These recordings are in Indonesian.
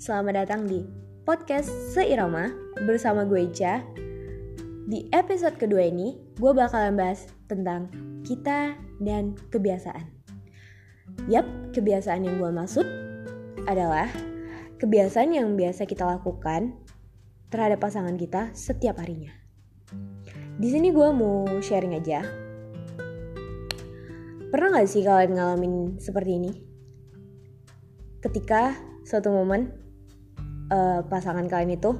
selamat datang di podcast Seirama bersama gue Ica. Di episode kedua ini, gue bakalan bahas tentang kita dan kebiasaan. Yap, kebiasaan yang gue maksud adalah kebiasaan yang biasa kita lakukan terhadap pasangan kita setiap harinya. Di sini gue mau sharing aja. Pernah gak sih kalian ngalamin seperti ini? Ketika suatu momen uh, pasangan kalian itu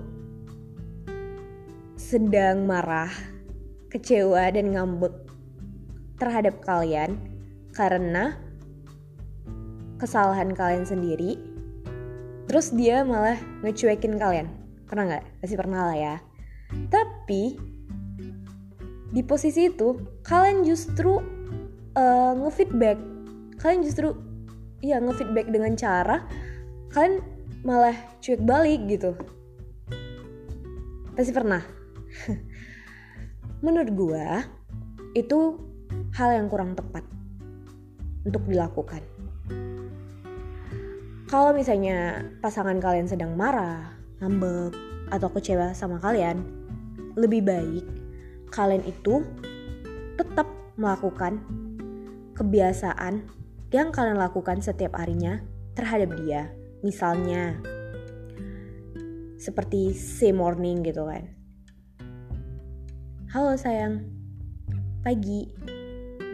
sedang marah, kecewa dan ngambek terhadap kalian karena kesalahan kalian sendiri. Terus dia malah ngecuekin kalian. Pernah nggak? Pasti pernah lah ya. Tapi di posisi itu kalian justru uh, ngefeedback. Kalian justru ya ngefeedback dengan cara kalian malah cuek balik gitu. Pasti pernah. Menurut gue itu hal yang kurang tepat untuk dilakukan. Kalau misalnya pasangan kalian sedang marah ngambek atau kecewa sama kalian lebih baik kalian itu tetap melakukan kebiasaan yang kalian lakukan setiap harinya terhadap dia Misalnya seperti say morning gitu kan. Halo sayang, pagi,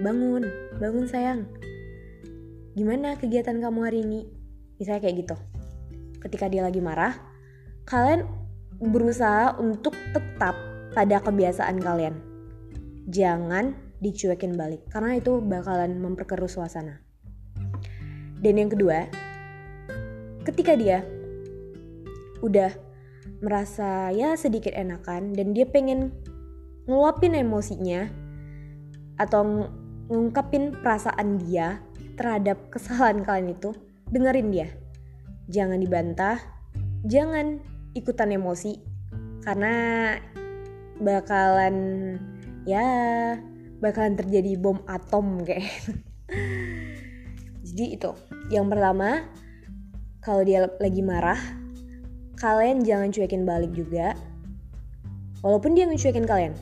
bangun, bangun sayang. Gimana kegiatan kamu hari ini? Misalnya kayak gitu. Ketika dia lagi marah, kalian berusaha untuk tetap pada kebiasaan kalian. Jangan dicuekin balik, karena itu bakalan memperkeruh suasana. Dan yang kedua, ketika dia udah merasa ya sedikit enakan dan dia pengen ngeluapin emosinya atau ngungkapin perasaan dia terhadap kesalahan kalian itu, dengerin dia. Jangan dibantah, jangan ikutan emosi karena bakalan ya bakalan terjadi bom atom kayak. Jadi itu. Yang pertama, kalau dia lagi marah, kalian jangan cuekin balik juga. Walaupun dia ngecuekin kalian.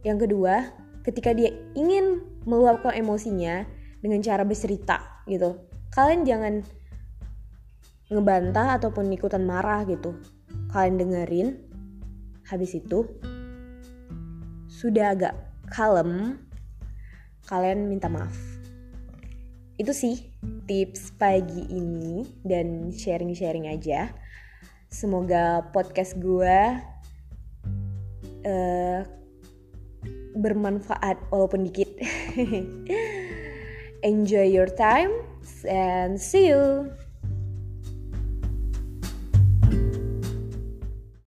Yang kedua, ketika dia ingin meluapkan emosinya dengan cara bercerita gitu. Kalian jangan ngebantah ataupun ikutan marah gitu. Kalian dengerin, habis itu sudah agak kalem, kalian minta maaf itu sih tips pagi ini dan sharing-sharing aja. Semoga podcast gue uh, bermanfaat walaupun dikit. Enjoy your time and see you.